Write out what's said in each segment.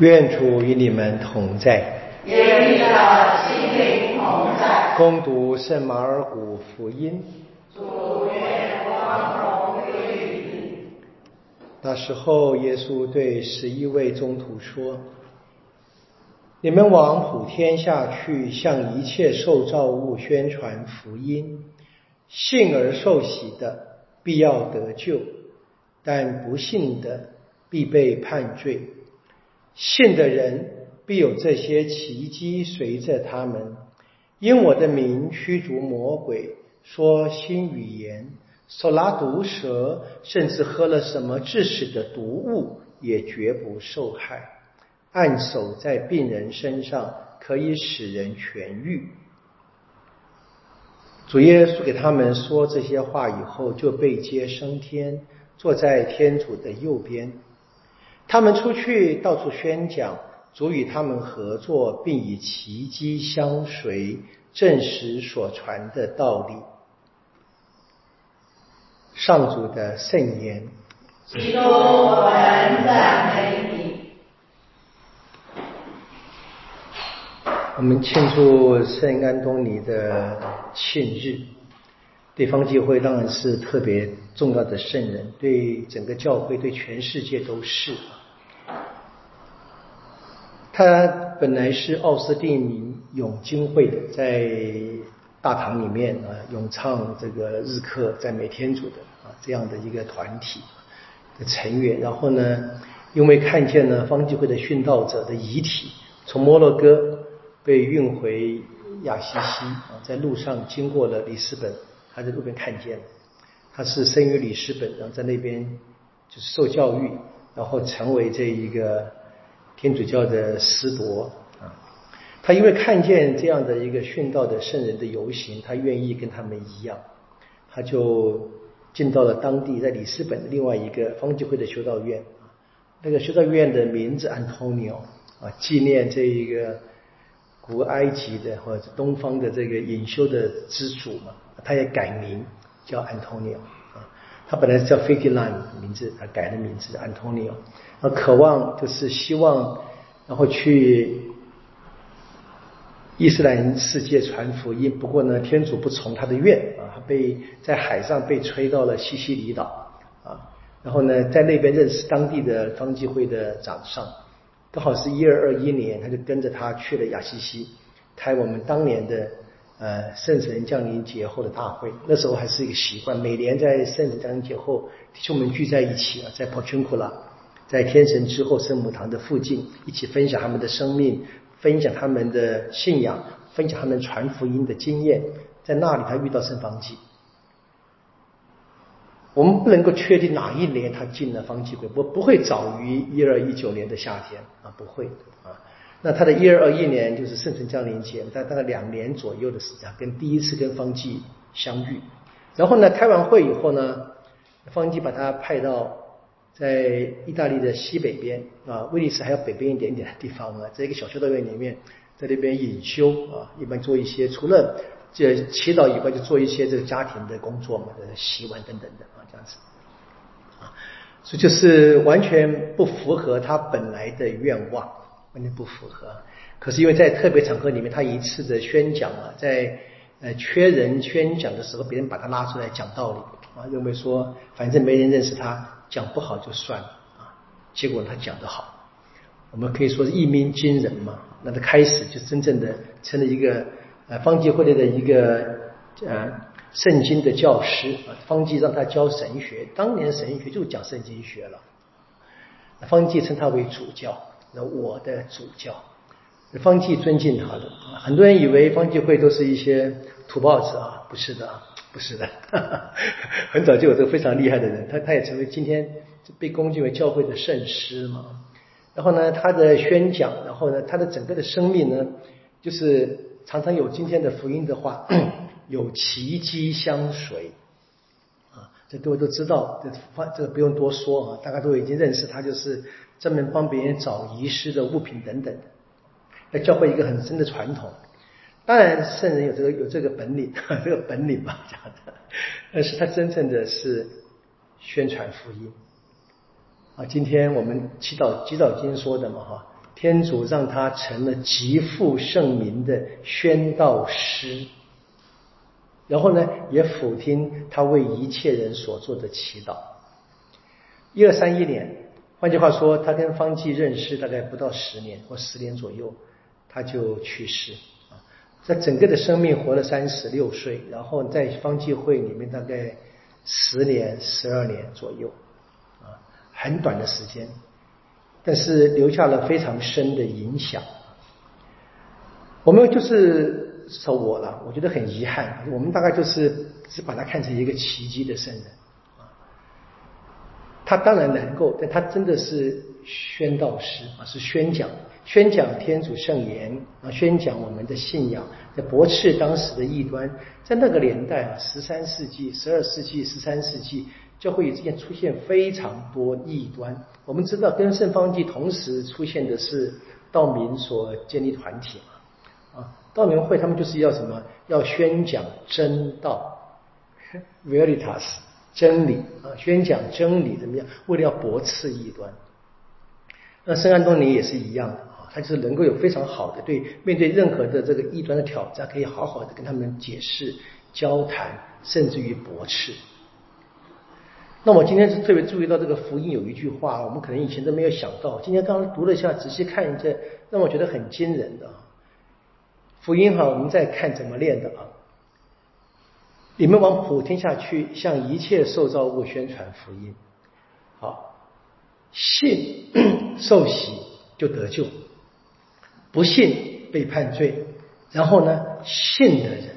愿主与你们同在，也与你的心灵同在。攻读圣马尔谷福音。主愿光荣归于你。那时候，耶稣对十一位宗徒说：“你们往普天下去，向一切受造物宣传福音。信而受洗的，必要得救；但不信的，必被判罪。”信的人必有这些奇迹随着他们，因我的名驱逐魔鬼，说新语言，手拉毒蛇，甚至喝了什么致死的毒物，也绝不受害。按手在病人身上，可以使人痊愈。主耶稣给他们说这些话以后，就被接升天，坐在天主的右边。他们出去到处宣讲，主与他们合作，并以奇迹相随，证实所传的道理。上主的圣言。基督，我们赞美你。我们庆祝圣安东尼的庆日，对方济会当然是特别重要的圣人，对整个教会，对全世界都是。他本来是奥斯定咏经会的，在大堂里面啊咏唱这个日课，在每天主的啊这样的一个团体的成员。然后呢，因为看见了方济会的殉道者的遗体从摩洛哥被运回亚西西啊，在路上经过了里斯本，他在路边看见，他是生于里斯本，然后在那边就是受教育，然后成为这一个。天主教的师铎啊，他因为看见这样的一个殉道的圣人的游行，他愿意跟他们一样，他就进到了当地，在里斯本的另外一个方济会的修道院啊，那个修道院的名字 Antonio 啊，纪念这一个古埃及的或者东方的这个隐修的之主嘛，他也改名叫 Antonio 啊，他本来是叫 f i g i l a n 名字，他改了名字 Antonio。那渴望就是希望，然后去伊斯兰世界传福音。不过呢，天主不从他的愿啊，他被在海上被吹到了西西里岛啊。然后呢，在那边认识当地的方济会的长上，刚好是一二二一年，他就跟着他去了亚西西，开我们当年的呃圣神降临节后的大会。那时候还是一个习惯，每年在圣神降临节后，弟兄们聚在一起啊，在 p o c h u n k u l a 在天神之后圣母堂的附近，一起分享他们的生命，分享他们的信仰，分享他们传福音的经验。在那里，他遇到圣方济。我们不能够确定哪一年他进了方济会，不不会早于一二一九年的夏天啊，不会啊。那他的一二二一年就是圣城降临节，在大概两年左右的时间，跟第一次跟方济相遇。然后呢，开完会以后呢，方济把他派到。在意大利的西北边啊，威尼斯还要北边一点点的地方啊，在一个小修道院里面，在那边隐修啊，一般做一些除了这祈祷以外，就做一些这个家庭的工作嘛，洗碗等等的啊，这样子啊，所以就是完全不符合他本来的愿望，完全不符合。可是因为在特别场合里面，他一次的宣讲啊，在呃缺人宣讲的时候，别人把他拉出来讲道理啊，认为说反正没人认识他。讲不好就算了啊，结果他讲得好，我们可以说是一鸣惊人嘛。那他开始就真正的成了一个呃方济会的一个呃圣经的教师啊。方济让他教神学，当年神学就讲圣经学了。方济称他为主教，我的主教，方济尊敬他的。很多人以为方济会都是一些土包子啊，不是的。不是的，很早就有这个非常厉害的人，他他也成为今天被恭敬为教会的圣师嘛。然后呢，他的宣讲，然后呢，他的整个的生命呢，就是常常有今天的福音的话，有奇迹相随啊。这各位都知道，这这个不用多说啊，大家都已经认识他，就是专门帮别人找遗失的物品等等的，来教会一个很深的传统。当然，圣人有这个有这个本领，这个本领吧，这样的。但是他真正的是宣传福音啊。今天我们祈祷祈祷经说的嘛，哈，天主让他成了极负盛名的宣道师，然后呢，也俯听他为一切人所做的祈祷。一二三一年，换句话说，他跟方济认识大概不到十年或十年左右，他就去世啊。在整个的生命活了三十六岁，然后在方济会里面大概十年、十二年左右啊，很短的时间。但是留下了非常深的影响。我们就是说我了，我觉得很遗憾。我们大概就是只把他看成一个奇迹的圣人。他当然能够，但他真的是宣道师啊，是宣讲、宣讲天主圣言啊，宣讲我们的信仰，在驳斥当时的异端。在那个年代啊，十三世纪、十二世纪、十三世纪。教会之间出现非常多异端。我们知道，跟圣方济同时出现的是道明所建立团体嘛？啊，道明会他们就是要什么？要宣讲真道 （veritas） 真理啊，宣讲真理怎么样？为了要驳斥异端。那圣安东尼也是一样的啊，他就是能够有非常好的对面对任何的这个异端的挑战，可以好好的跟他们解释、交谈，甚至于驳斥。那我今天是特别注意到这个福音有一句话，我们可能以前都没有想到。今天刚刚读了一下，仔细看一下，让我觉得很惊人的福音哈。我们再看怎么练的啊？你们往普天下去，向一切受造物宣传福音。好，信 受洗就得救，不信被判罪。然后呢，信的人，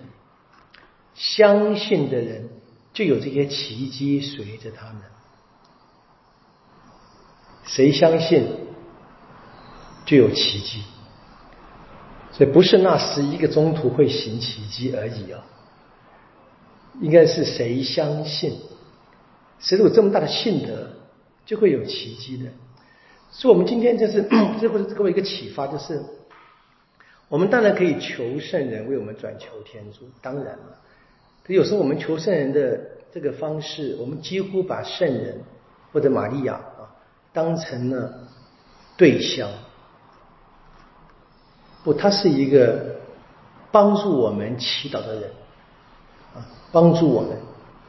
相信的人。就有这些奇迹随着他们。谁相信，就有奇迹。所以不是那十一个中途会行奇迹而已啊，应该是谁相信，谁有这么大的信德，就会有奇迹的。所以，我们今天就是，这不是给我一个启发，就是 我们当然可以求圣人为我们转求天主，当然了。有时候我们求圣人的这个方式，我们几乎把圣人或者玛利亚啊当成了对象。不，他是一个帮助我们祈祷的人，帮助我们，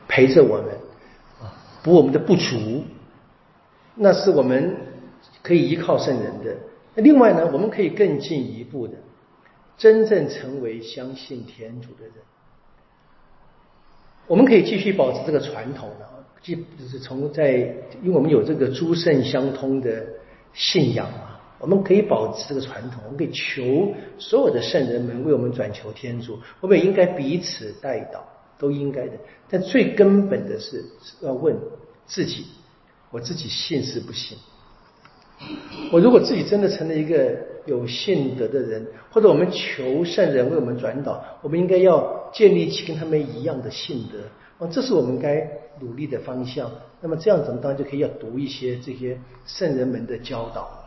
陪着我们啊，补我们的不足。那是我们可以依靠圣人的。那另外呢，我们可以更进一步的，真正成为相信天主的人。我们可以继续保持这个传统呢，继就是从在，因为我们有这个诸圣相通的信仰嘛，我们可以保持这个传统，我们可以求所有的圣人们为我们转求天主，我们也应该彼此代祷，都应该的。但最根本的是要问自己，我自己信是不信？我如果自己真的成了一个有信德的人，或者我们求圣人为我们转导，我们应该要建立起跟他们一样的信德，哦，这是我们该努力的方向。那么这样子，我们当然就可以要读一些这些圣人们的教导。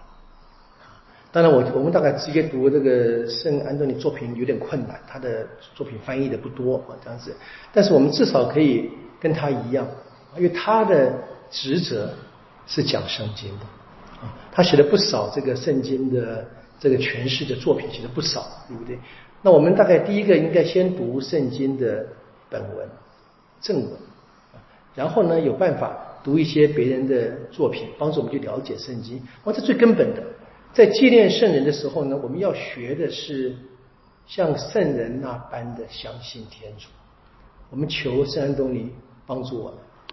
当然，我我们大概直接读这个圣安东尼作品有点困难，他的作品翻译的不多啊，这样子。但是我们至少可以跟他一样，因为他的职责是讲圣经的。他写了不少这个圣经的这个诠释的作品，写了不少，对不对？那我们大概第一个应该先读圣经的本文正文，然后呢有办法读一些别人的作品，帮助我们去了解圣经。哦，这最根本的，在纪念圣人的时候呢，我们要学的是像圣人那般的相信天主。我们求圣安东尼帮助我们。